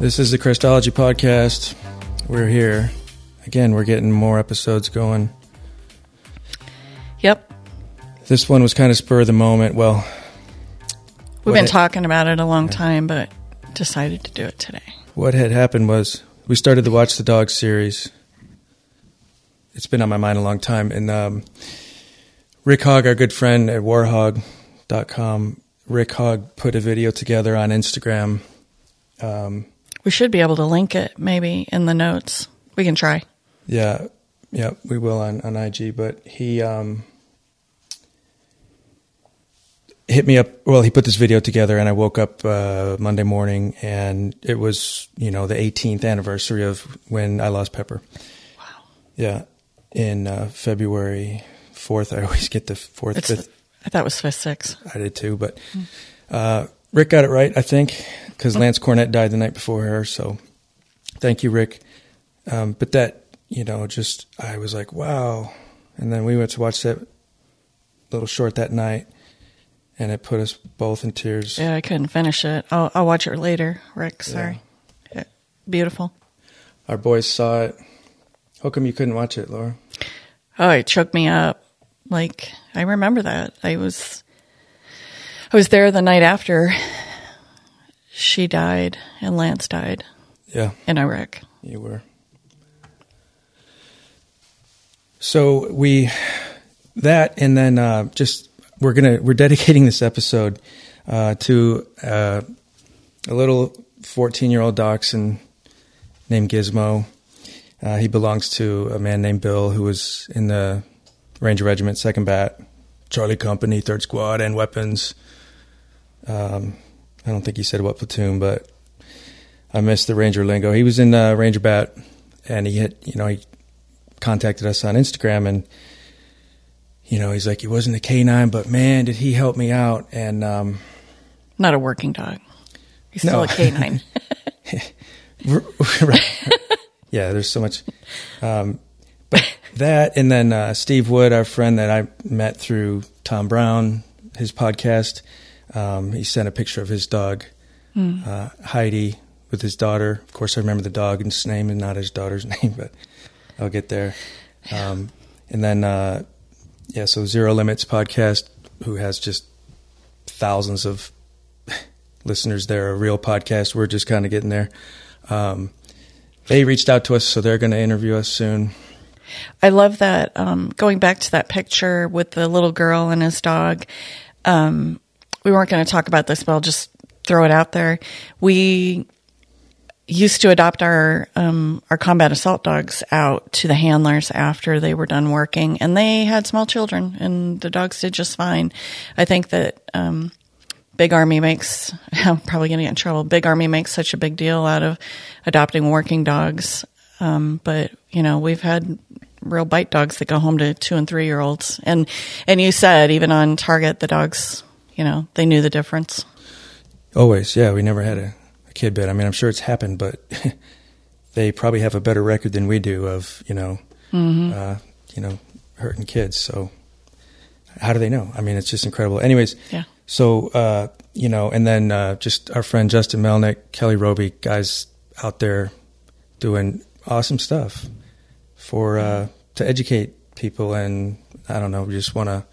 This is the Christology Podcast. We're here. Again, we're getting more episodes going. Yep. This one was kind of spur of the moment. Well, We've been talking about it a long time, but decided to do it today. what had happened was we started the Watch the Dog series. It's been on my mind a long time. And um, Rick Hogg, our good friend at warhog.com, Rick Hogg put a video together on Instagram. Um, We should be able to link it maybe in the notes. We can try. Yeah, yeah, we will on, on IG. But he um, hit me up. Well, he put this video together, and I woke up uh, Monday morning, and it was you know the 18th anniversary of when I lost Pepper. Wow. Yeah, in uh, February 4th. I always get the fourth, It's fifth. I thought it was fifth six. I did too, but uh, Rick got it right, I think, because Lance Cornett died the night before her. So thank you, Rick. Um, but that, you know, just I was like, wow. And then we went to watch that little short that night, and it put us both in tears. Yeah, I couldn't finish it. I'll, I'll watch it later, Rick. Sorry. Yeah, Beautiful. Our boys saw it. How come you couldn't watch it, Laura? Oh, it choked me up. Like I remember that. I was I was there the night after she died and Lance died Yeah, in Iraq. you were. So we that and then uh, just we're gonna we're dedicating this episode uh, to uh, a little fourteen year old dachshund named Gizmo. Uh, he belongs to a man named Bill who was in the Ranger Regiment, Second Bat, Charlie Company, Third Squad, and Weapons. Um, I don't think he said what platoon, but I missed the Ranger lingo. He was in uh, Ranger Bat, and he had you know he contacted us on Instagram and you know he's like he wasn't a canine but man did he help me out and um Not a working dog. He's still a canine. right. yeah there's so much um but that and then uh Steve Wood our friend that I met through Tom Brown his podcast um he sent a picture of his dog uh Heidi with his daughter of course I remember the dog's name and not his daughter's name but I'll get there um and then uh yeah, so Zero Limits podcast, who has just thousands of listeners there, a real podcast. We're just kind of getting there. Um, they reached out to us, so they're going to interview us soon. I love that. Um, going back to that picture with the little girl and his dog, um, we weren't going to talk about this, but I'll just throw it out there. We used to adopt our um, our combat assault dogs out to the handlers after they were done working, and they had small children, and the dogs did just fine. I think that um, Big Army makes I'm probably going to get in trouble. Big Army makes such a big deal out of adopting working dogs, um, but you know we've had real bite dogs that go home to two and three year olds, and and you said even on Target the dogs, you know they knew the difference. Always, yeah, we never had a, a kid bit. I mean, I'm sure it's happened, but they probably have a better record than we do of, you know, uh, you know, hurting kids. So how do they know? I mean, it's just incredible. Anyways, Yeah. So, uh, you know, and then uh, just our friend Justin Melnick, Kelly Roby, guys out there doing awesome stuff for uh, to educate people, and I don't know, we just want to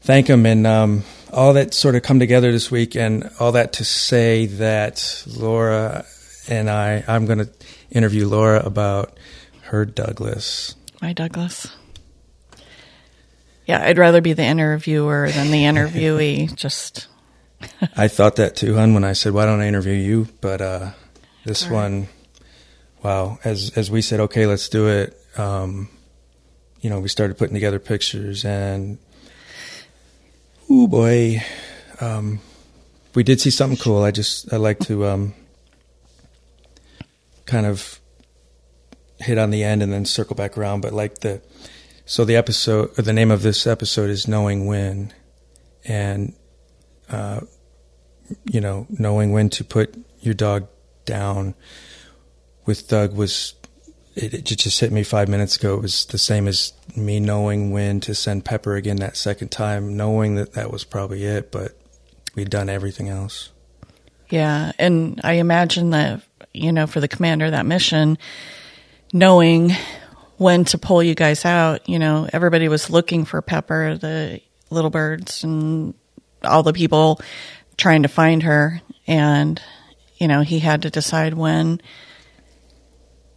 thank them and um, all that sort of come together this week, and all that to say that Laura and I, I'm going to interview Laura about her Douglas. My Douglas. Yeah, I'd rather be the interviewer than the interviewee. Just I thought that too, hun, when I said, "Why don't I interview you?" But uh, this right. one, wow! As as we said, okay, let's do it. Um, you know, we started putting together pictures, and oh boy, um, we did see something cool. I just I like to um, kind of hit on the end and then circle back around. But like the so the episode, or the name of this episode is "Knowing When," and uh, you know, knowing when to put your dog down with Doug was it, it just hit me five minutes ago. It was the same as me knowing when to send Pepper again that second time, knowing that that was probably it, but we'd done everything else. yeah, and I imagine that you know, for the commander of that mission, knowing when to pull you guys out. You know, everybody was looking for Pepper, the little birds, and all the people trying to find her. And, you know, he had to decide when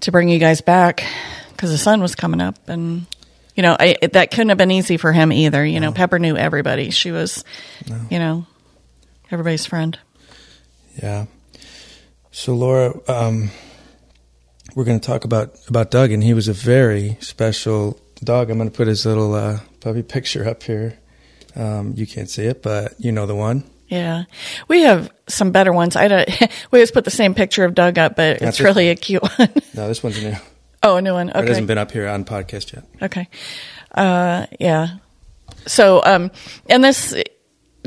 to bring you guys back because the sun was coming up. And, you know, I, that couldn't have been easy for him either. You know, Pepper knew everybody. She was, you know, everybody's friend. Yeah. So Laura, um, we're going to talk about about Doug, and he was a very special dog. I'm going to put his little uh, puppy picture up here. Um, you can't see it, but you know the one. Yeah, we have some better ones. I don't. We always put the same picture of Doug up, but That's it's really a cute one. No, this one's new. oh, a new one. It Okay. hasn't been up here on podcast yet. Okay. Uh, yeah. So, um, and this,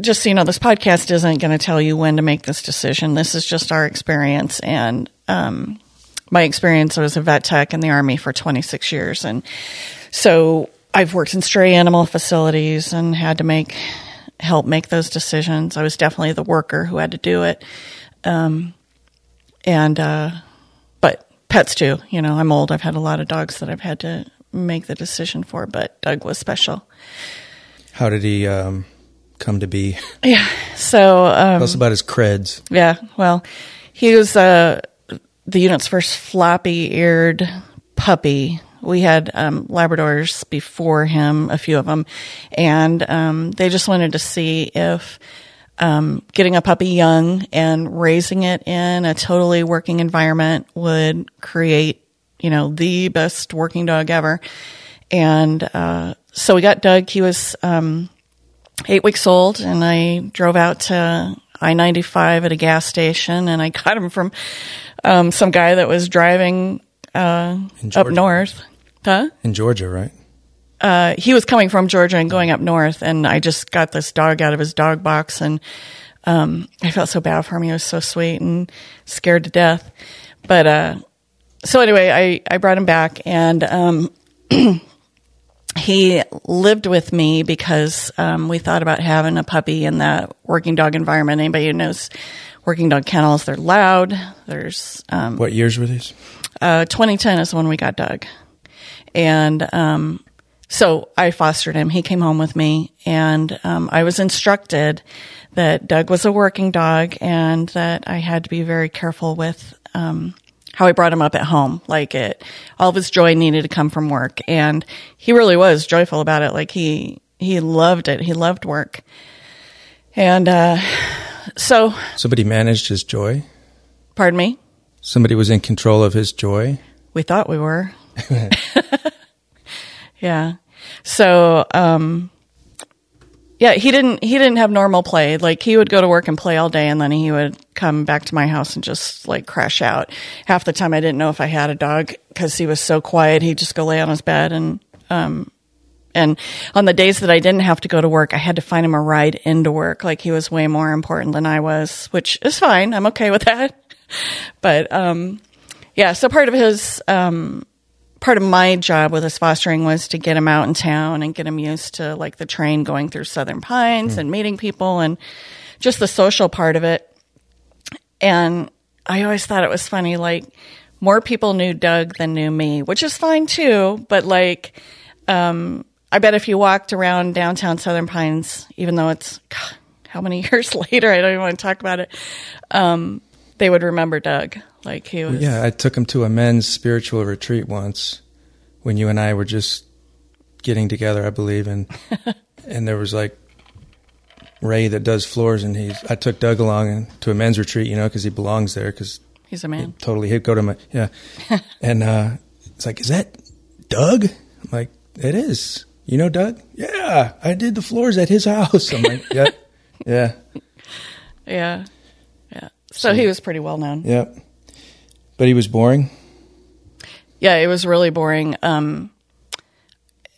just so you know, this podcast isn't going to tell you when to make this decision. This is just our experience. And, um, my experience I was a vet tech in the army for 26 years. And so I've worked in stray animal facilities and had to make, help make those decisions. I was definitely the worker who had to do it. Um, and, uh, but pets too. You know, I'm old. I've had a lot of dogs that I've had to make the decision for, but Doug was special. How did he um, come to be? Yeah. So, um, Tell us about his creds. yeah, well, he was uh, the unit's first floppy eared puppy. We had um, Labradors before him, a few of them, and um, they just wanted to see if um, getting a puppy young and raising it in a totally working environment would create, you know, the best working dog ever. And uh, so we got Doug. He was um, eight weeks old, and I drove out to I ninety five at a gas station, and I got him from um, some guy that was driving uh, up north. Huh? In Georgia, right? Uh, he was coming from Georgia and going up north, and I just got this dog out of his dog box, and um, I felt so bad for him. He was so sweet and scared to death. But uh, so anyway, I I brought him back, and um, he lived with me because um, we thought about having a puppy in that working dog environment. Anybody who knows working dog kennels, they're loud. There's um, What years were these? uh, 2010 is when we got Doug. And um, so I fostered him. He came home with me, and um, I was instructed that Doug was a working dog and that I had to be very careful with um, how I brought him up at home. Like it, all of his joy needed to come from work, and he really was joyful about it. Like he he loved it. He loved work, and uh, so Somebody managed his joy. pardon me. Somebody was in control of his joy. We thought we were. yeah. So, um, yeah, he didn't, he didn't have normal play. Like he would go to work and play all day and then he would come back to my house and just like crash out. Half the time I didn't know if I had a dog because he was so quiet. He'd just go lay on his bed and, um, and on the days that I didn't have to go to work, I had to find him a ride into work. Like he was way more important than I was, which is fine. I'm okay with that. But, um, yeah, so part of his, um, part of my job with his fostering was to get him out in town and get him used to like the train going through Southern Pines and meeting people and just the social part of it. And I always thought it was funny, like more people knew Doug than knew me, which is fine too. But like, um, I bet if you walked around downtown Southern Pines, even though it's God, how many years later, I don't even want to talk about it. Um, they would remember Doug. Like he was, Yeah, I took him to a men's spiritual retreat once when you and I were just getting together, I believe, and and there was like Ray that does floors, and he's I took Doug along and to a men's retreat, you know, because he belongs there, because he's a man. totally he'd go to my yeah, and uh, it's like, is that Doug? I'm like, it is. You know Doug? Yeah, I did the floors at his house. I'm like, yeah, yeah, Yeah. Yeah. So he was pretty well known. yeah. But he was boring. Yeah, it was really boring. Um,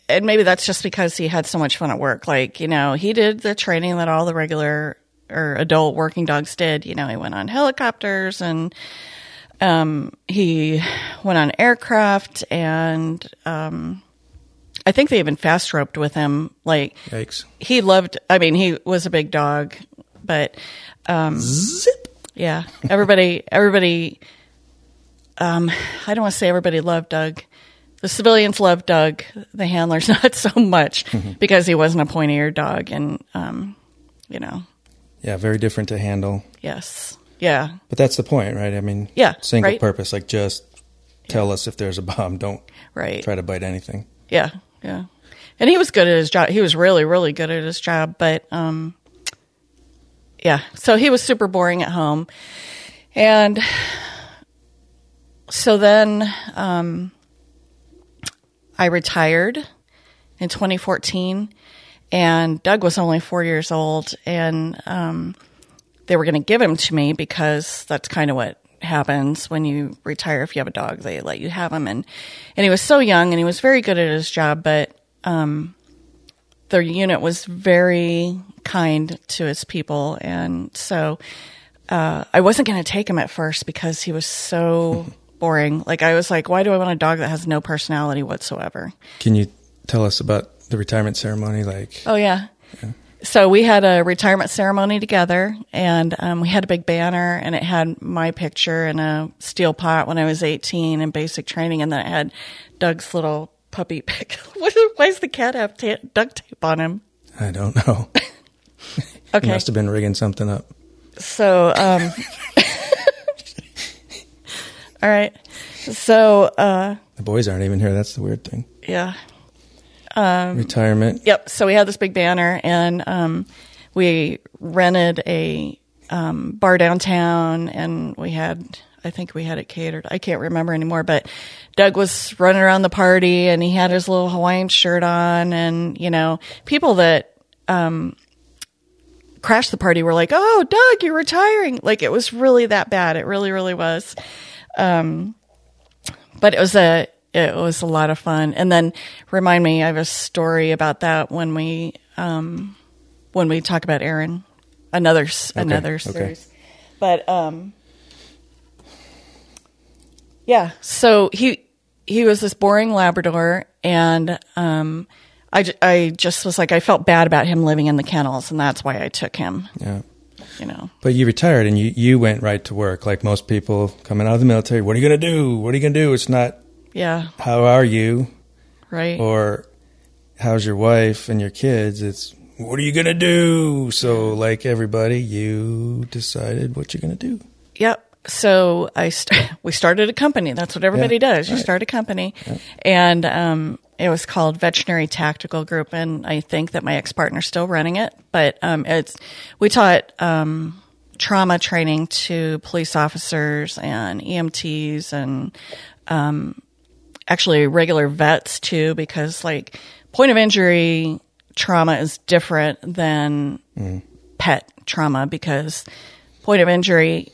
and maybe that's just because he had so much fun at work. Like, you know, he did the training that all the regular or adult working dogs did. You know, he went on helicopters and um, he went on aircraft and um, I think they even fast roped with him. Like, Yikes. he loved, I mean, he was a big dog, but Zip. yeah, everybody, everybody um, I don't want to say everybody loved Doug. The civilians loved Doug. The handlers not so much because he wasn't a pointy eared dog, and um, you know, Yeah, very different to handle. yes, yeah, But that's the point, right? I mean, Yeah, single right. purpose. Like, just tell us if there's a bomb. Don't right, try to bite anything. yeah, yeah. And he was good at his job. He was really, really good at his job. But um, yeah, so he was super boring at home, and so then um, I retired in 2014, and Doug was only four years old, and um, they were going to give him to me because that's kind of what happens when you retire. If you have a dog, they let you have him, and and he was so young, and he was very good at his job, but um, the unit was very kind to his people, and so uh, I wasn't going to take him at first because he was so boring. Like I was like, why do I want a dog that has no personality whatsoever? Can you tell us about the retirement ceremony? Like, Oh yeah. So we had a retirement ceremony together, and um, we had a big banner, and it had my picture in a steel pot when I was eighteen and basic training, and then it had Doug's little puppy pic. Why does the cat have ta- duct tape on him? I don't know. okay, He must have been rigging something up. so um, all right, so uh, The boys aren't even here. That's the weird thing. yeah, retirement. Yep. So we had this big banner, and um, we rented a um, bar downtown, and we had. I think we had it catered. I can't remember anymore, but Doug was running around the party and he had his little Hawaiian shirt on and, you know, people that, um, crashed the party were like, Oh, Doug, you're retiring. Like it was really that bad. It really, really was. Um, but it was a, it was a lot of fun. And then remind me, I have a story about that when we, um, when we talk about Aaron, another, s another okay. series. But, um, yeah. So he he was this boring Labrador, and um, I I just was like I felt bad about him living in the kennels, and that's why I took him. Yeah. You know. But you retired and you, you went right to work. Like most people coming out of the military, what are you going to do? What are you going to do? It's not, Yeah. how are you? Right. Or how's your wife and your kids? It's, what are you going to do? So, like everybody, you decided what you're going to do. Yep. So I st- we started a company. That's what everybody Yeah, does. You right. start a company, and um, it was called Veterinary Tactical Group. And I think that my ex partner's still running it. But um, it's we taught um, trauma training to police officers and EMTs and um, actually regular vets too, because like point of injury trauma is different than pet trauma because point of injury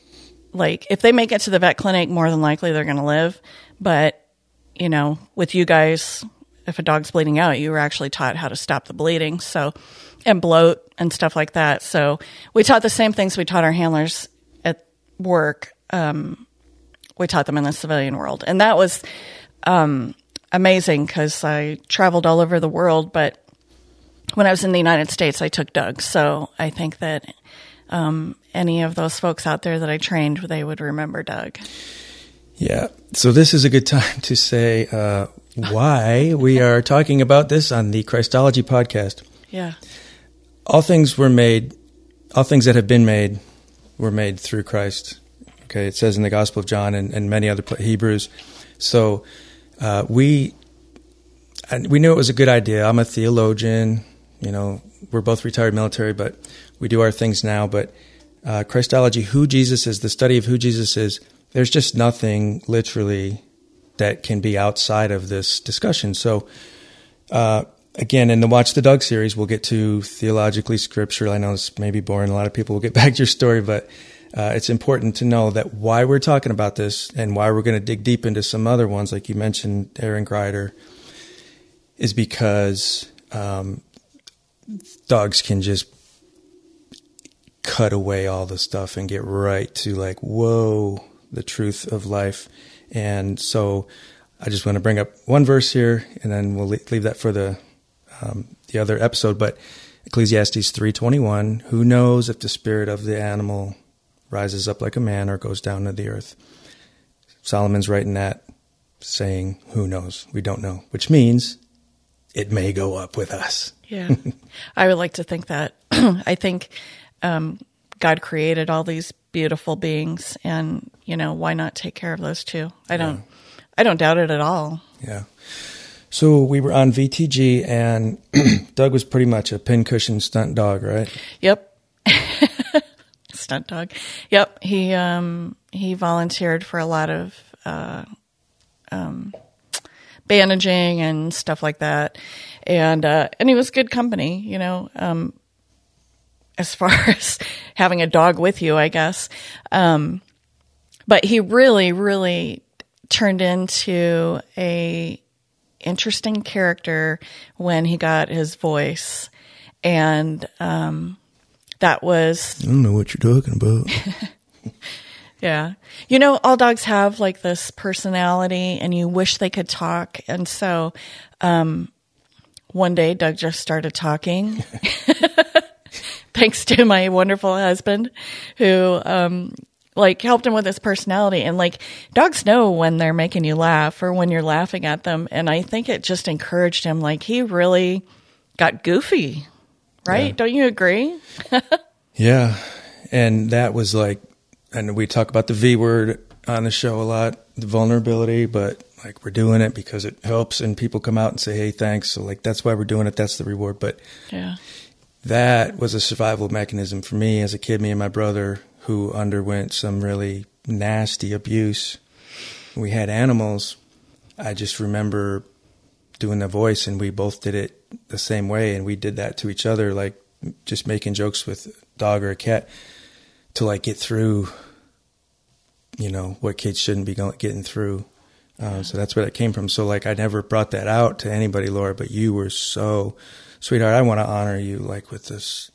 like if they make it to the vet clinic more than likely they're going to live but you know with you guys if a dog's bleeding out you were actually taught how to stop the bleeding so and bloat and stuff like that so we taught the same things we taught our handlers at work um, we taught them in the civilian world and that was um, amazing because i traveled all over the world but when i was in the united states i took doug so i think that um, any of those folks out there that I trained, they would remember Doug. Yeah. So this is a good time to say uh, why we are talking about this on the Christology podcast. Yeah. All things were made, all things that have been made were made through Christ. Okay. It says in the Gospel of John and, and many other pla- Hebrews. So uh, we and we knew it was a good idea. I'm a theologian. You know, we're both retired military, but we do our things now. But uh, Christology, who Jesus is, the study of who Jesus is, there's just nothing literally that can be outside of this discussion. So, uh, again, in the Watch the Dog series, we'll get to theologically scriptural. I know this may be boring. A lot of people will get back to your story, but uh, it's important to know that why we're talking about this and why we're going to dig deep into some other ones, like you mentioned, Aaron Greider, is because um, dogs can just cut away all the stuff and get right to like, whoa, the truth of life. And so I just want to bring up one verse here and then we'll leave that for the, um, the other episode. But Ecclesiastes 321, who knows if the spirit of the animal rises up like a man or goes down to the earth? Solomon's writing that, saying, "Who knows? We don't know," which means it may go up with us. Yeah. I would like to think that. I think um, God created all these beautiful beings, and you know why not take care of those too? I don't. I don't doubt it at all. Yeah. So we were on VTG, and Doug was pretty much a pincushion stunt dog, right? Yep. Stunt dog. Yep. He um he volunteered for a lot of uh um bandaging and stuff like that. And uh and he was good company, you know, um as far as having a dog with you, I guess. Um but he really, really turned into a interesting character when he got his voice. And um that was I don't know what you're talking about. Yeah. You know, all dogs have like this personality and you wish they could talk. And so, um, one day Doug just started talking. Thanks to my wonderful husband who, um, like helped him with his personality and like dogs know when they're making you laugh or when you're laughing at them. And I think it just encouraged him. Like he really got goofy, right? Yeah. Don't you agree? yeah, and that was like, and we talk about the V word on the show a lot, the vulnerability, but like we're doing it because it helps, and people come out and say, "Hey, thanks." So like that's why we're doing it. That's the reward. But Yeah. That was a survival mechanism for me as a kid. Me and my brother, who underwent some really nasty abuse. We had animals. I just remember doing the voice, and we both did it the same way, and we did that to each other, like just making jokes with a dog or a cat to like get through. You know what kids shouldn't be going, getting through. Uh, so that's where that came from. So like I never brought that out to anybody, Laura, but you were so sweetheart. I want to honor you like with this,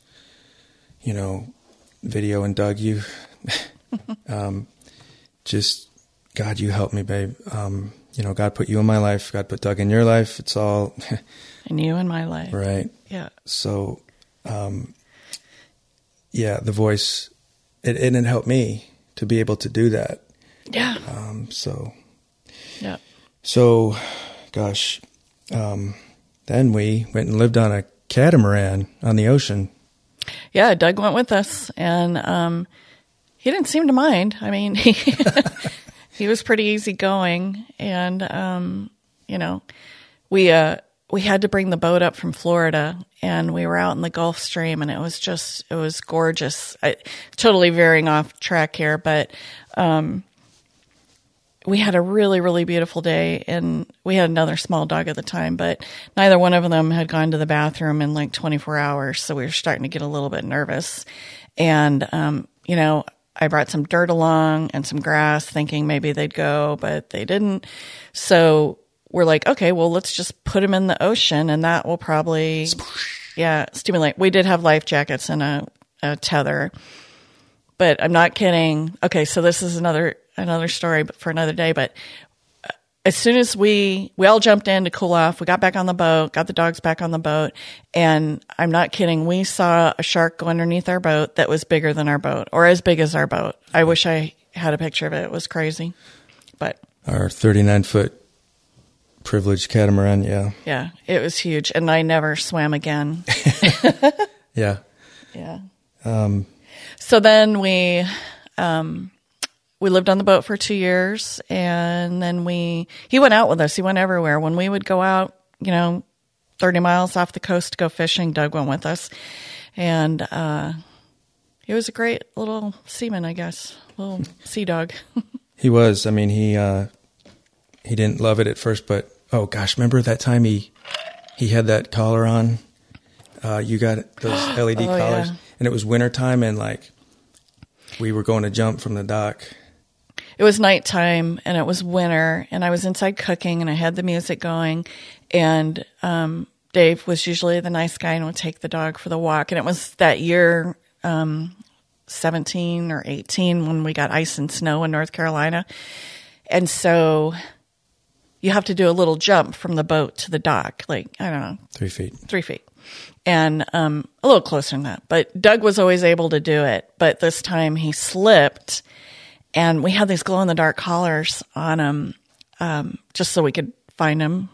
you know, video and Doug, you, um, just God, you helped me, babe. Um, you know, God put you in my life. God put Doug in your life. It's all And you in my life. right. Yeah. So, um, yeah, the voice, it, and it helped me to be able to do that. Yeah. Um, so, Yeah. so, gosh, um, then we went and lived on a catamaran on the ocean. Yeah, Doug went with us, and um, he didn't seem to mind. I mean, he, he was pretty easygoing, and um, you know, we uh, we had to bring the boat up from Florida, and we were out in the Gulf Stream, and it was just it was gorgeous. I, totally veering off track here, but um, we had a really really beautiful day and we had another small dog at the time but neither one of them had gone to the bathroom in like 24 hours so we were starting to get a little bit nervous. And um, you know i brought some dirt along and some grass thinking maybe they'd go but they didn't. So we're like okay well let's just put them in the ocean and that will probably yeah stimulate. We did have life jackets and a, a tether. But I'm not kidding. Okay, so this is another another story but for another day. But uh, as soon as we we all jumped in to cool off, we got back on the boat, got the dogs back on the boat, and I'm not kidding. We saw a shark go underneath our boat that was bigger than our boat, or as big as our boat. I wish I had a picture of it. It was crazy, but Our 39 foot Privilege catamaran. Yeah. yeah, it was huge, and I never swam again. Yeah. Yeah. Um, So then we um we lived on the boat for 2 years and then we he went out with us. He went everywhere. When we would go out, you know, 30 miles off the coast to go fishing, Doug went with us. And uh he was a great little seaman, I guess. Little sea dog. he was. I mean, he uh, he didn't love it at first, but oh gosh, remember that time he he had that collar on. Uh, you got those LED Oh, collars, yeah. and it was wintertime, and like we were going to jump from the dock. It was nighttime and it was winter and I was inside cooking and I had the music going and um Dave was usually the nice guy and would take the dog for the walk and it was that year um 17 or 18 when we got ice and snow in North Carolina. And so you have to do a little jump from the boat to the dock, like I don't know, Three feet. three feet and um, a little closer than that. But Doug was always able to do it. But this time he slipped and we had these glow in the dark collars on them, um, just so we could find him.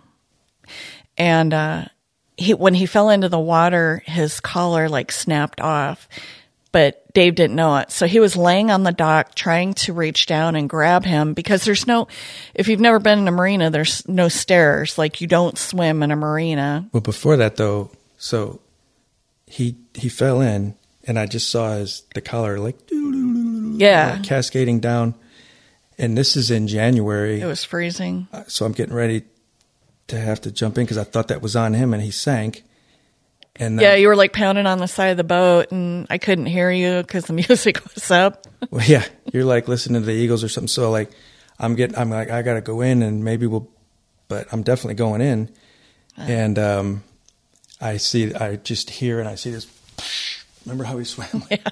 And uh, he, when he fell into the water, his collar like snapped off, but Dave didn't know it. So he was laying on the dock trying to reach down and grab him because there's no, if you've never been in a marina, there's no stairs. Like you don't swim in a marina. Well, before that though, so he he fell in, and I just saw his the collar like Yeah. like cascading down, and this is in January, It was freezing. Uh, so I'm getting ready to have to jump in because I thought that was on him, and he sank. And then, Yeah, you were like pounding on the side of the boat, and I couldn't hear you because the music was up. Well, yeah, you're like listening to the Eagles or something. So like, I'm getting, I'm like, I gotta go in, and maybe we'll, but I'm definitely going in. And um, I see, I just hear, and I see this. Remember how he swam? Like,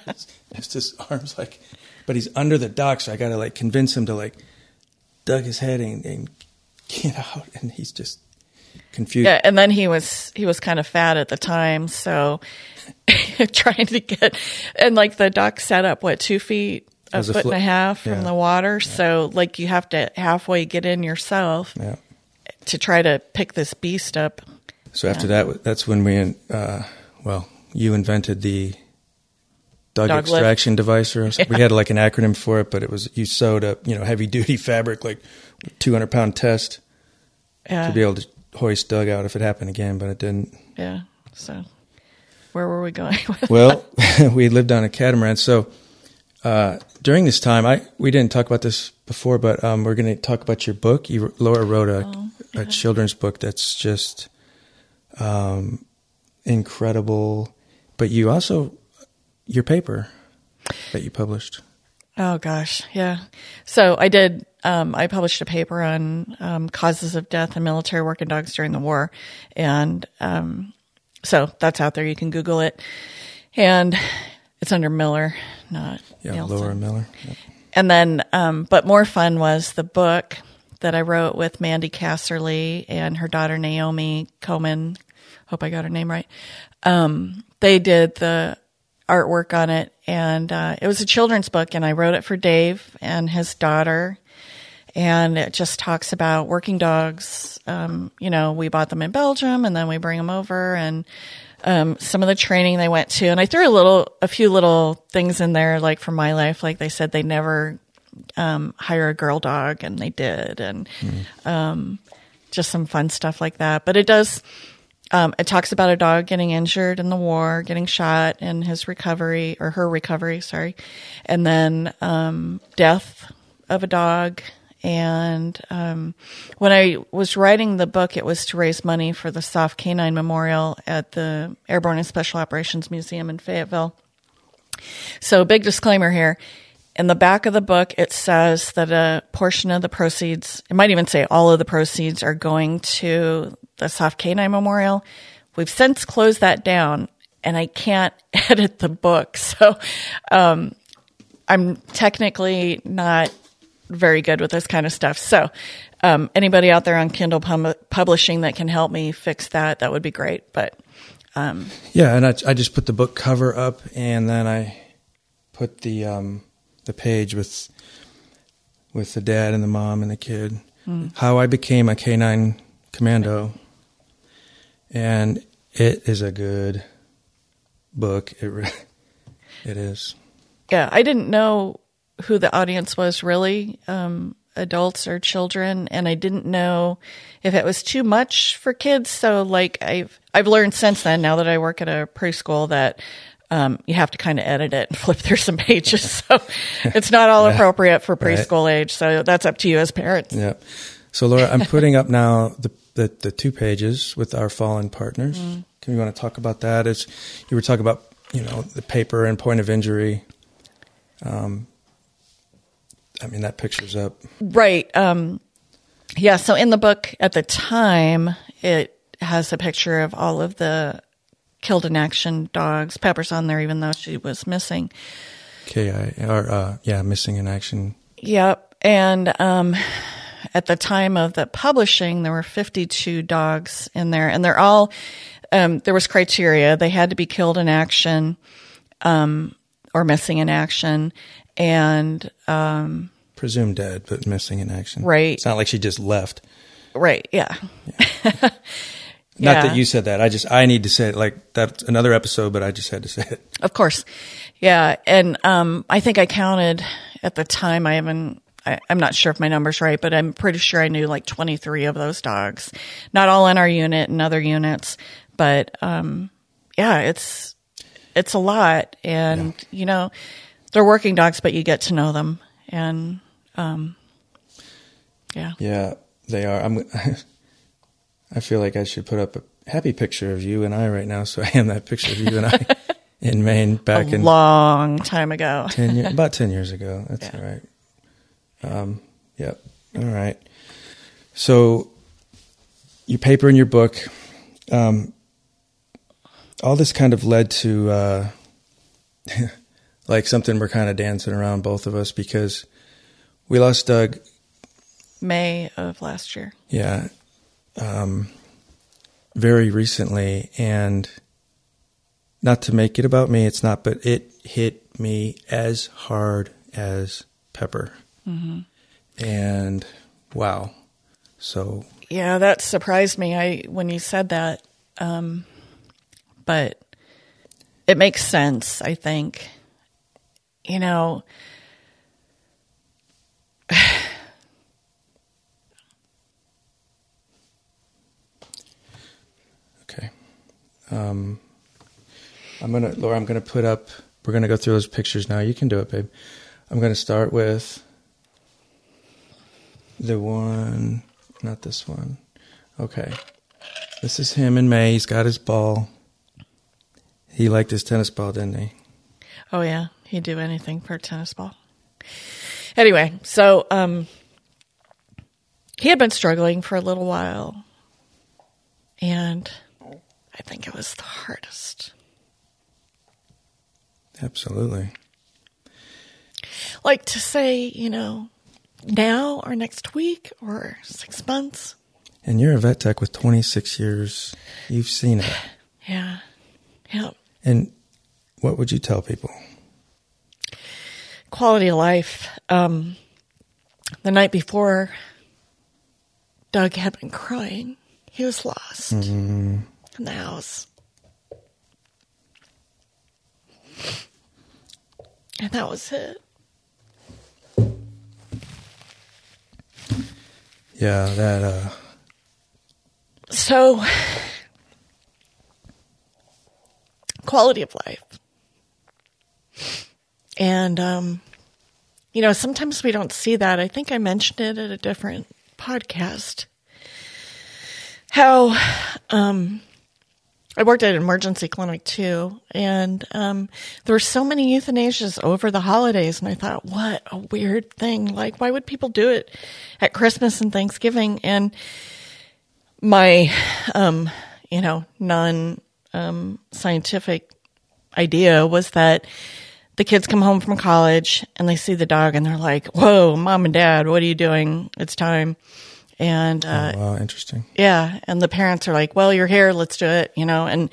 It's just arms like, but he's under the dock, so I gotta like convince him to like, dug his head and, and get out, and he's just confused. Yeah, and then he was he was kind of fat at the time, so trying to get and like the dock set up what two feet a was a foot and a half from yeah. the water, so like you have to halfway get in yourself Yeah. to try to pick this beast up. So after that, that's when we, uh, well, you invented the dog, Dog lift. extraction device, or we had like an acronym for it, but it was you sewed up, you know, heavy duty fabric, like 200 pound test Yeah, to be able to hoist Doug out if it happened again, but it didn't. yeah. So where were we going? with Well, we lived on a catamaran, so uh, during this time, I we didn't talk about this before, but um, we're going to talk about your book. You, Laura wrote a, Oh, a children's book that's just um, incredible. But you also your paper that you published. Oh gosh, yeah. So I did. Um, I published a paper on um, causes of death in military working dogs during the war, and um, so that's out there. You can Google it, and it's under Miller, not Yeah, Nielsen. Laura Miller. Yep. And then, um, but more fun was the book that I wrote with Mandy Casserly and her daughter Naomi Coman. Hope I got her name right. Um, they did the artwork on it, and uh, it was a children's book, and I wrote it for Dave and his daughter. And it just talks about working dogs. Um, you know, we bought them in Belgium, and then we bring them over, and um, some of the training they went to, and I threw a little, a few little things in there, like from my life. Like they said, they never um, hire a girl dog, and they did, and um, just some fun stuff like that. But it does. Um, it talks about a dog getting injured in the war, getting shot, and his recovery or her recovery, sorry, and then um, death of a dog. And um, when I was writing the book, it was to raise money for the SOF Canine Memorial at the Airborne and Special Operations Museum in Fayetteville. So, big disclaimer here. In the back of the book, it says that a portion of the proceeds, it might even say all of the proceeds, are going to the SOF Canine Memorial. We've since closed that down, and I can't edit the book. So, um, I'm technically not very good with this kind of stuff. So, um, anybody out there on Kindle pub- publishing that can help me fix that, that would be great. But Yeah, and I, I just put the book cover up, and then I put the um, the page with with the dad and the mom and the kid. How I became a canine commando, and it is a good book. It re- it is. yeah, I didn't know who the audience was really, um, adults or children, and I didn't know if it was too much for kids. So, like, I've I've learned since then, now that I work at a preschool, that um, you have to kind of edit it and flip through some pages. So it's not all appropriate for Right. preschool age. So that's up to you as parents. Yeah. So Laura, I'm putting up now the, the the two pages with our fallen partners. Can you want to talk about that? As you were talking about, you know, the paper and point of injury. Um, I mean, that picture's up. Right. Um, yeah. So in the book at the time, it has a picture of all of the killed in action dogs. Pepper's on there, even though she was missing. Ki or uh, yeah, missing in action. Yep. And um, at the time of the publishing, there were 52 dogs in there, and they're all, um, there was criteria. They had to be killed in action um, or missing in action. And um, presumed dead, but missing in action. Right. It's not like she just left. Right. Yeah. Not Yeah. that you said that. I just I need to say it. Like that's another episode, but I just had to say it. Of course. Yeah. And um, I think I counted at the time, I haven't, I, I'm not sure if my number's right, but I'm pretty sure I knew like 23 of those dogs. Not all in our unit and other units, but um, yeah, it's, it's a lot. And, you know, they're working dogs, but you get to know them. And um, yeah. Yeah, they are. I'm. I feel like I should put up a happy picture of you and I right now. So I am that picture of you and I in Maine back a in long time ago. ten years, about ten years ago. That's Yeah. all right. Um, yep. All right. So your paper and your book, um, all this kind of led to uh, like something we're kind of dancing around both of us because we lost Doug May of last year. Yeah. Um, very recently, and not to make it about me, it's not, but it hit me as hard as pepper. And wow. So, Yeah, that surprised me. I when you said that, um, but it makes sense. I think, you know, okay. Um, I'm to, Laura, I'm to put up, we're to go through those pictures now. You can do it, babe. I'm to start with the one, not this one. Okay. This is him in May. He's got his ball. He liked his tennis ball, didn't he? oh yeah, he'd do anything for a tennis ball. Anyway, so um, he had been struggling for a little while, and I think it was the hardest. Absolutely. Like to say, you know, now or next week or six months. And you're a vet tech with 26 years. You've seen it. Yeah. Yeah. And what would you tell people? Quality of life. Um, the night before, Doug had been crying. He was lost in the house. And that was it. Yeah, that, uh, So, quality of life. And, um, you know, sometimes we don't see that. I think I mentioned it at a different podcast. How, um, I worked at an emergency clinic too, and um, there were so many euthanasias over the holidays, and I thought, what a weird thing! Like, why would people do it at Christmas and Thanksgiving? And my, um, you know, non um, scientific idea was that the kids come home from college and they see the dog and they're like, "Whoa, mom and dad, what are you doing? It's time." And uh, wow, interesting. yeah, and the parents are like, "Well, you're here, let's do it," you know. And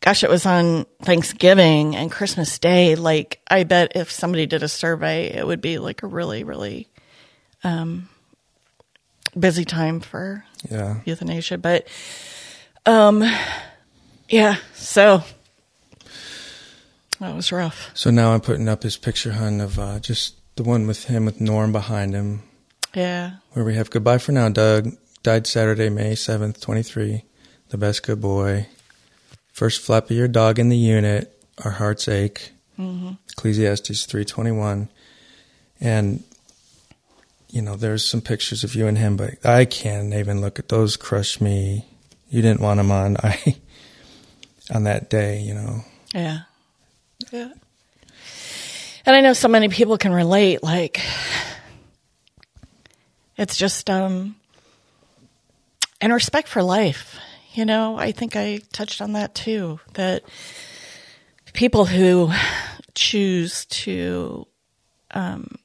gosh, it was on Thanksgiving and Christmas Day. Like, I bet if somebody did a survey, it would be like a really, really um, busy time for Yeah. euthanasia. But, um, yeah, so that was rough. So now I'm putting up his picture, hun, of uh, just the one with him with Norm behind him, Yeah, where we have goodbye for now, Doug. Died Saturday, May 7th, 23. The best good boy. First flap of your dog in the unit. Our hearts ache. Mm-hmm. Ecclesiastes 321. And, you know, there's some pictures of you and him, but I can't even look at those crush me. You didn't want him on. I, on that day, you know. yeah, yeah. And I know so many people can relate. Like, it's just um, and respect for life. You know, I think I touched on that too. That people who choose to, um,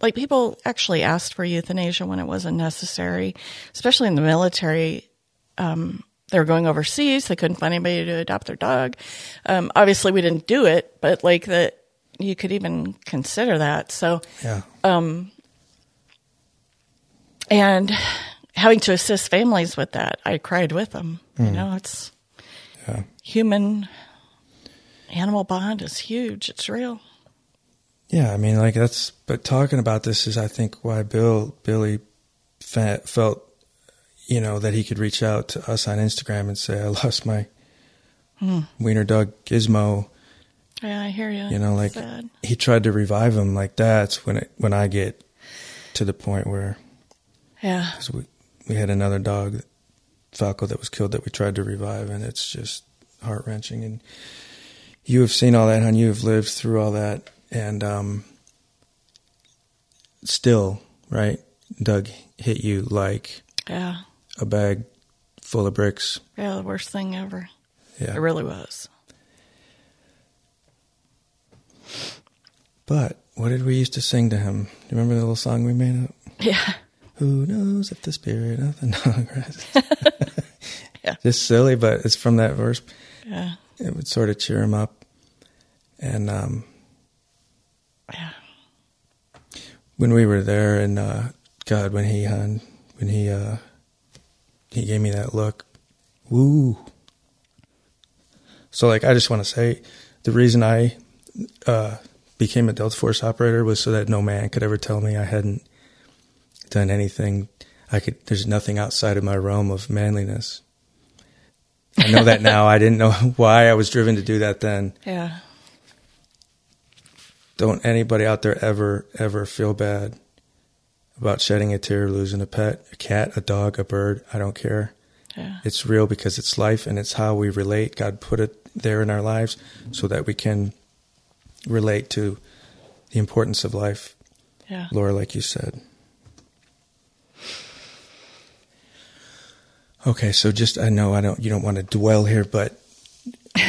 like people actually asked for euthanasia when it wasn't necessary, especially in the military. Um, they were going overseas; they couldn't find anybody to adopt their dog. Um, obviously, we didn't do it, but like that, you could even consider that. So, Yeah. And having to assist families with that, I cried with them. You hmm. know, it's Yeah. human animal bond is huge. It's real. Yeah, I mean, like that's. But talking about this is, I think, why Bill Billy fe- felt, you know, that he could reach out to us on Instagram and say, "I lost my hmm. wiener dog Gizmo." Yeah, I hear you. You know, like Sad. he tried to revive him. Like that's when it when I get to the point where yeah, 'cause we we had another dog, Falco, that was killed that we tried to revive, and it's just heart wrenching. And you have seen all that, hon. You have lived through all that, and um, still, right? Dug hit you like yeah, a bag full of bricks. yeah. The worst thing ever. Yeah, It really was. but what did we used to sing to him? Do you remember the little song we made up? Yeah, Who knows if the spirit of the rests? Yeah. Just silly, but it's from that verse. yeah, It would sort of cheer him up. And um, yeah. when we were there, and uh, God, when he uh, when he uh, he gave me that look, woo. So, like, I just want to say, the reason I uh, became a Delta Force operator was so that no man could ever tell me I hadn't done anything. I could. There's nothing outside of my realm of manliness. I know that now. I didn't know why I was driven to do that then. Yeah. Don't anybody out there ever, ever feel bad about shedding a tear, losing a pet, a cat, a dog, a bird. I don't care. Yeah. It's real because it's life and it's how we relate. God put it there in our lives so that we can relate to the importance of life, Yeah. Laura, like you said. Okay, so just I know I don't you don't want to dwell here, but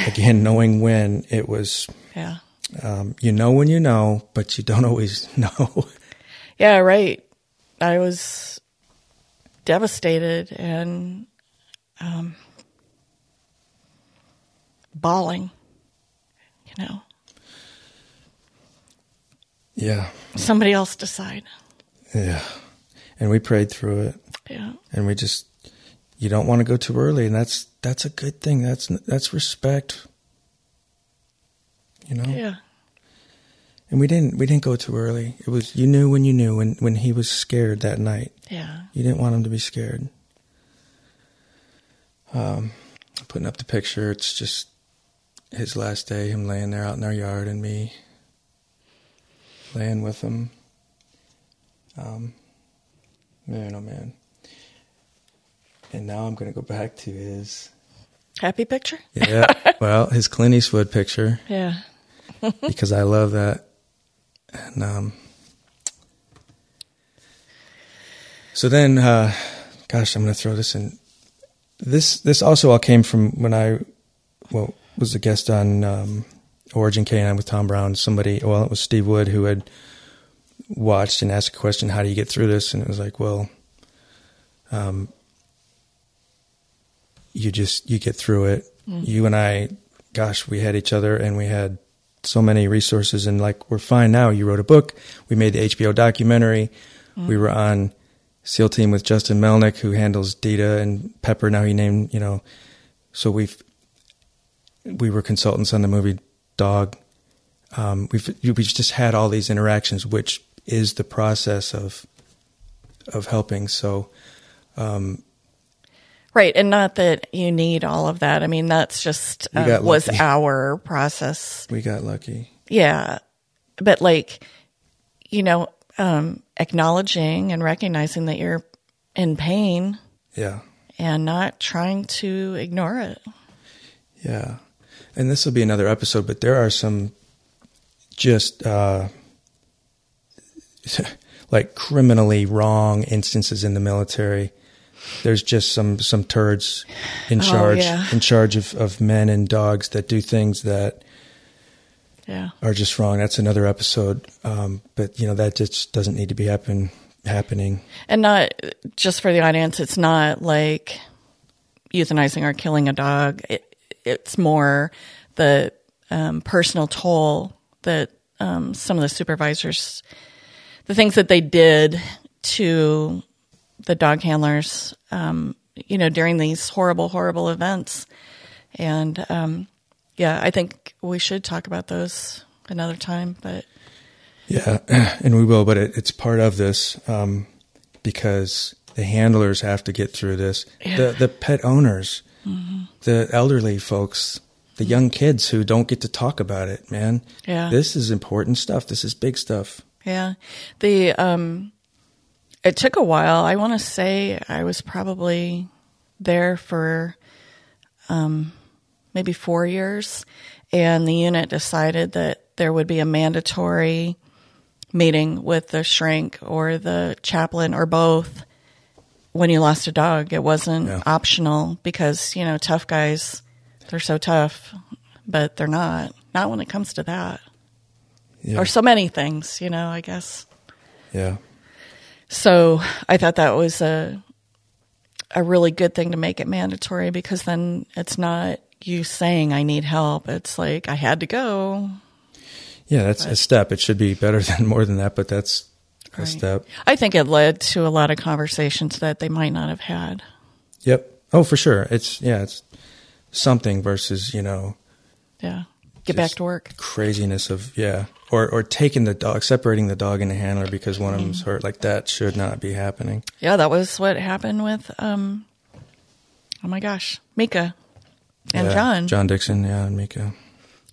again, knowing when it was Yeah. um, you know when you know, but you don't always know. Yeah, right. I was devastated and um, bawling, you know. yeah, Somebody else decide. yeah. And we prayed through it, Yeah. and we just you don't want to go too early, and that's that's a good thing. That's that's respect. You know, Yeah. and we didn't we didn't go too early. It was you knew when you knew when when he was scared that night. Yeah. You didn't want him to be scared. Um, putting up the picture, it's just his last day, him laying there out in our yard, and me laying with him. Um, man, oh man. And now I'm going to go back to his, Happy picture? yeah, well, his Clint Eastwood picture Yeah. because I love that. And um, so then, uh, gosh, I'm going to throw this in. This this also all came from when I well was a guest on um, Origin Canine with Tom Brown. Somebody, well, it was Steve Wood who had watched and asked a question: "How do you get through this?" And it was like, well, um, you just you get through it. You and I, gosh, we had each other, and we had so many resources and like we're fine now. You wrote a book. We made the hbo documentary. We were on seal team with justin melnick who handles Dita and pepper now he named you know. So we've we were consultants on the movie dog. Um, we've we've just had all these interactions which is the process of of helping. So um, Right. And not that you need all of that. I mean, that's just uh, was our process. we got lucky Yeah. But like, you know, um, acknowledging and recognizing that you're in pain yeah and not trying to ignore it. Yeah. And this will be another episode, but there are some just uh, like criminally wrong instances in the military. There's just some some turds in Oh, charge yeah. in charge of, of men and dogs that do things that Yeah. are just wrong. That's another episode. Um, but you know that just doesn't need to be happen happening. And not just for the audience, it's not like euthanizing or killing a dog. It, it's more the um, personal toll that um, some of the supervisors, the things that they did to the dog handlers, um, you know, during these horrible, horrible events. And um, yeah, I think we should talk about those another time. But Yeah, and we will, but it, it's part of this um, because the handlers have to get through this. Yeah. The the pet owners, the elderly folks, the young kids who don't get to talk about it, man. Yeah. This is important stuff. This is big stuff. Yeah. The um it took a while. I want to say I was probably there for um maybe 4 years and the unit decided that there would be a mandatory meeting with the shrink or the chaplain or both when you lost a dog. It wasn't Yeah. optional because, you know, tough guys they're so tough, but they're not. Not when it comes to that. Yeah. Or so many things, you know, I guess. yeah. So I thought that was a a really good thing to make it mandatory because then it's not you saying I need help. It's like I had to go. Yeah, that's a step. It should be better than more than that, but that's a Right. step. I think it led to a lot of conversations that they might not have had. Yep. Oh, for sure. It's yeah, it's something versus, you know, Yeah. Get back to work. craziness of yeah or or taking the dog separating the dog and the handler because one of them's hurt like that should not be happening Yeah, that was what happened with um oh my gosh, Mika and Yeah, John. john dixon yeah and mika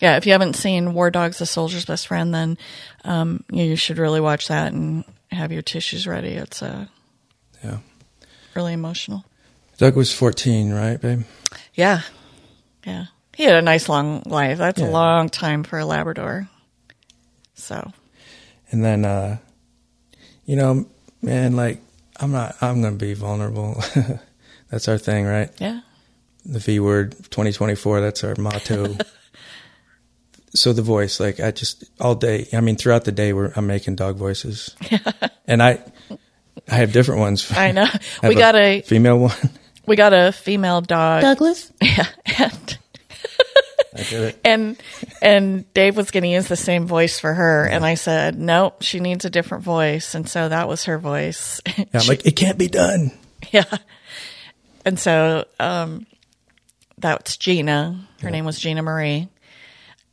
Yeah, if you haven't seen War Dogs, the Soldier's Best Friend, then um, you you should really watch that and have your tissues ready. It's uh, yeah really emotional. dug was 14 right babe Yeah, yeah. He had a nice long life. That's Yeah. a long time for a Labrador. So. And then uh you know man like i'm not i'm gonna be vulnerable. That's our thing right? Yeah, the v word 2024 that's our motto. So the voice like i just all day i mean throughout the day we're i'm making dog voices. And i i have different ones. I know. I we have got a female one. we got a female dog. Douglas? Yeah, and I did it. and and Dave was going to use the same voice for her, and I said nope, she needs a different voice, and so that was her voice. Yeah, I'm like, it can't be done. Yeah. And so um, that's Gina. Her name was Gina Marie.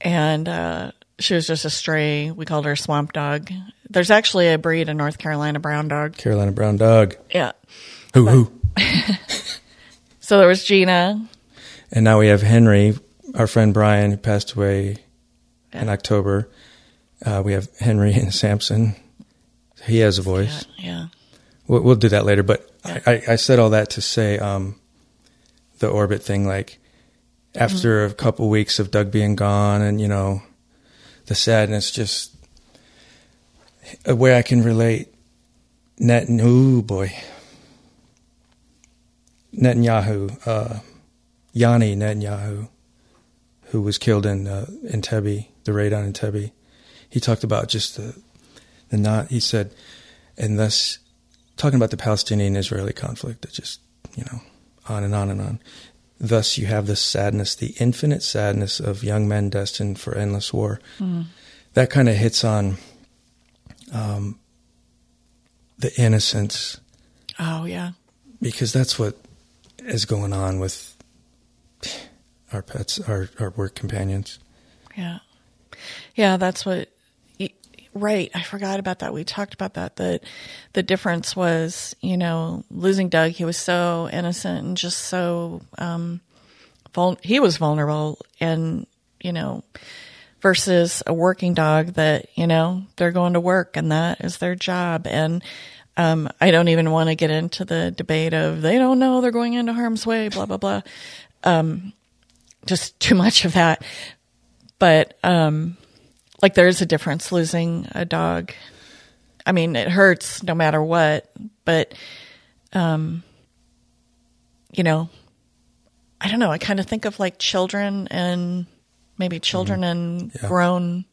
And uh, she was just a stray. We called her swamp dog. There's actually a breed, a North Carolina brown dog. Carolina Brown dog. Yeah. Hoo hoo. So there was Gina. And now we have Henry, our friend Brian, who passed away in October. Uh, we have Henry and Sampson. He has a voice. Yeah. We'll, we'll do that later. But I, I, I said all that to say um, the orbit thing. Like after a couple weeks of Dug being gone, and you know, the sadness, just a way I can relate. Net, oh boy, Netanyahu, uh, Yoni Netanyahu, who was killed in uh, Entebbe, the raid on Entebbe. He talked about just the the not. He said, and thus talking about the Palestinian-Israeli conflict. That just you know on and on and on. Thus, you have this sadness, the infinite sadness of young men destined for endless war. That kind of hits on um, the innocence Oh, yeah. because that's what is going on with our pets, our, our work companions. Yeah. Yeah, that's what right. I forgot about that. We talked about that that the difference was, you know, losing Dug, he was so innocent and just so um vul- he was vulnerable and, you know, versus a working dog that, you know, they're going to work and that is their job and um, I don't even want to get into the debate of they don't know they're going into harm's way, blah blah blah. Um, just too much of that but um like there is a difference losing a dog i mean it hurts no matter what but um you know i don't know i kind of think of like children and maybe children and Mm-hmm. Yeah. grown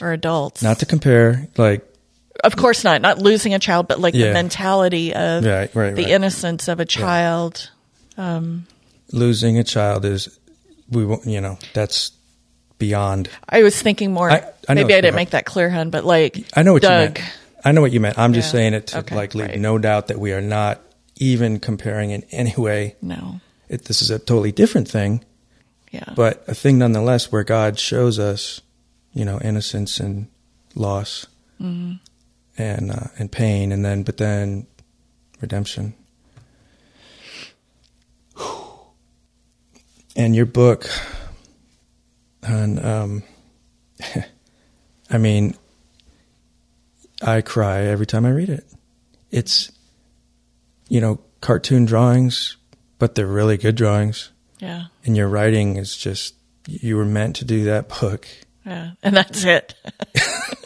or adults Not to compare, like, of course not not losing a child but like Yeah. the mentality of Yeah, right, the right. innocence of a child losing a child is, we, won't- you know, that's beyond. i was thinking more I- I maybe i didn't make that clear hun but like I know what dug you meant. I know what you meant. I'm just Yeah. saying it to Okay, like leave right. no doubt that we are not even comparing in any way. No. It, this is a totally different thing, Yeah. but a thing nonetheless where God shows us, you know, innocence and loss Mhm. and uh, and pain, and then but then redemption. And your book, and um, I mean, I cry every time I read it. It's, you know, cartoon drawings, but they're really good drawings, yeah. and your writing is just you were meant to do that book Yeah. And that's it.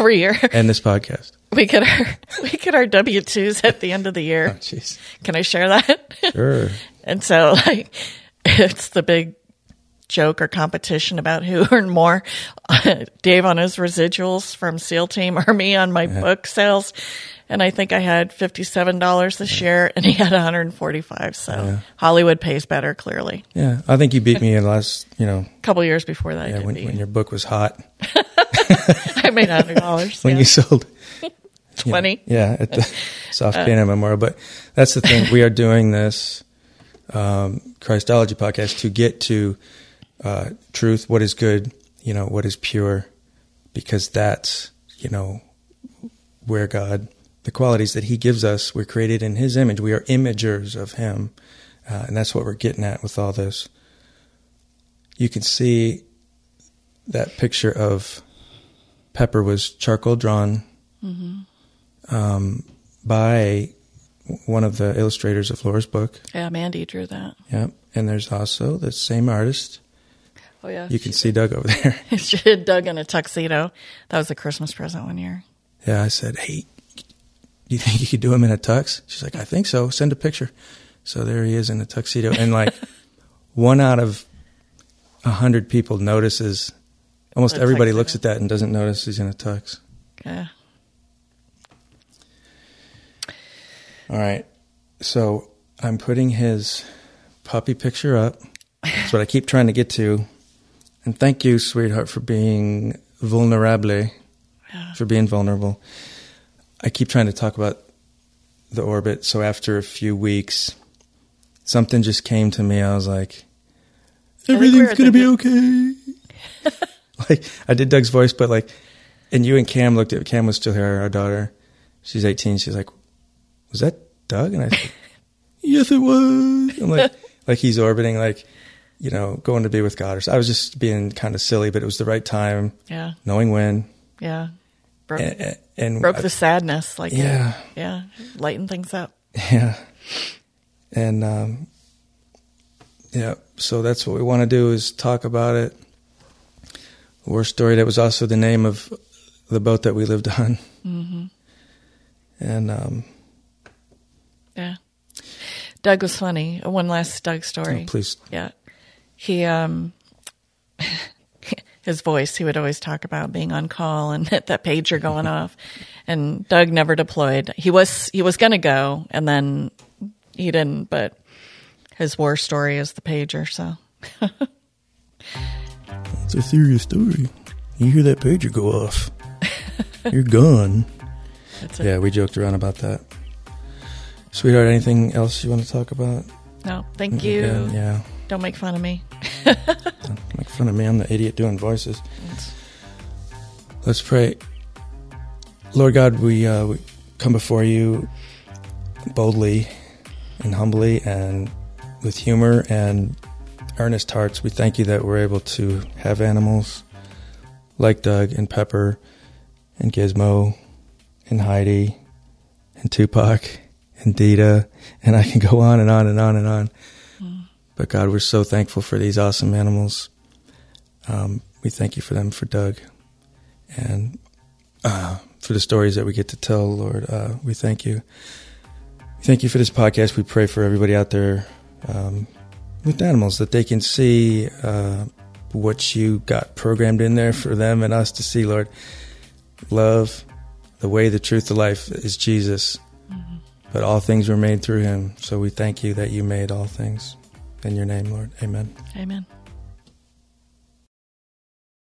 Every year and this podcast. we get our we get our W twos at the end of the Oh, year. jeez. Can I share that? Sure. And so, like, it's the big joke or competition about who earned more Dave on his residuals from SEAL Team or me on my uh-huh. book sales. And I think I had $57 this year and he had 145 So Hollywood pays better, clearly. Yeah, I think you beat me in the last, you know, couple years before that, I yeah, did when, when your book was hot. I made $100. When yeah. you sold you know, 20. yeah, at the Uh, SOF Canine Memorial. But that's the thing. We are doing this um, Christology podcast to get to uh, truth, what is good, you know, what is pure, because that's, you know, where God, the qualities that He gives us, we're created in His image. We are imagers of Him. Uh, and that's what we're getting at with all this. You can see that picture of Pepper was charcoal drawn um, by one of the illustrators of Laura's book. Yeah, Mandy drew that. Yep. And there's also the same artist. Oh, yeah. You can see Dug over there. she had Dug in a tuxedo. That was a Christmas present one year. Yeah, I said, hey, do you think you could do him in a tux? She's like, I think so. Send a picture. So there he is in a tuxedo. And like one out of a hundred people notices, almost everybody looks at that and doesn't notice he's in a tux. Yeah. All right. So I'm putting his puppy picture up. That's what I keep trying to get to. And thank you, sweetheart, for being vulnerable, Yeah. for being vulnerable. I keep trying to talk about the orbit. So after a few weeks, something just came to me. I was like, everything's going to be okay. like I did Dug's voice, but like, and you and Cam looked at, Cam was still here, our daughter. She's 18. She's like, was that Dug? And I said, yes, it was. I'm like, like he's orbiting, like, you know, going to be with God. Or so. I was just being kind of silly, but it was the right time, Yeah. knowing when. Yeah. Broke, And, and broke the sadness. Like, Yeah. Yeah. Lighten things up. Yeah. And um yeah, so that's what we want to do is talk about it. War story that was also the name of the boat that we lived on. Mm-hmm. And um Yeah. Dug was funny. One last Dug story. oh, please Yeah. He um his voice, he would always talk about being on call and that pager going off. And Dug never deployed. He was he was gonna go and then he didn't, but his war story is the pager, so it's a serious story. You hear that pager go off. You're gone. that's it. Yeah, we joked around about that. Sweetheart, anything else you want to talk about? No, thank you. Again, yeah. Don't make fun of me. Make fun of me. I'm the idiot doing voices. Let's pray. Lord God, we, uh, we come before you boldly and humbly and with humor and earnest hearts. We thank you that we're able to have animals like Dug and Pepper and Gizmo and Heidi and Tupac and Dita, and I can go on and on and on and on. But God, we're so thankful for these awesome animals. Um, we thank you for them, for Dug, and uh, for the stories that we get to tell, Lord. Uh, we thank you. Thank you for this podcast. We pray for everybody out there um, with animals that they can see uh, what you got programmed in there for them and us to see, Lord. Love, the way, the truth, the life is Jesus. But all things were made through him. So we thank you that you made all things. In your name, Lord. Amen. Amen.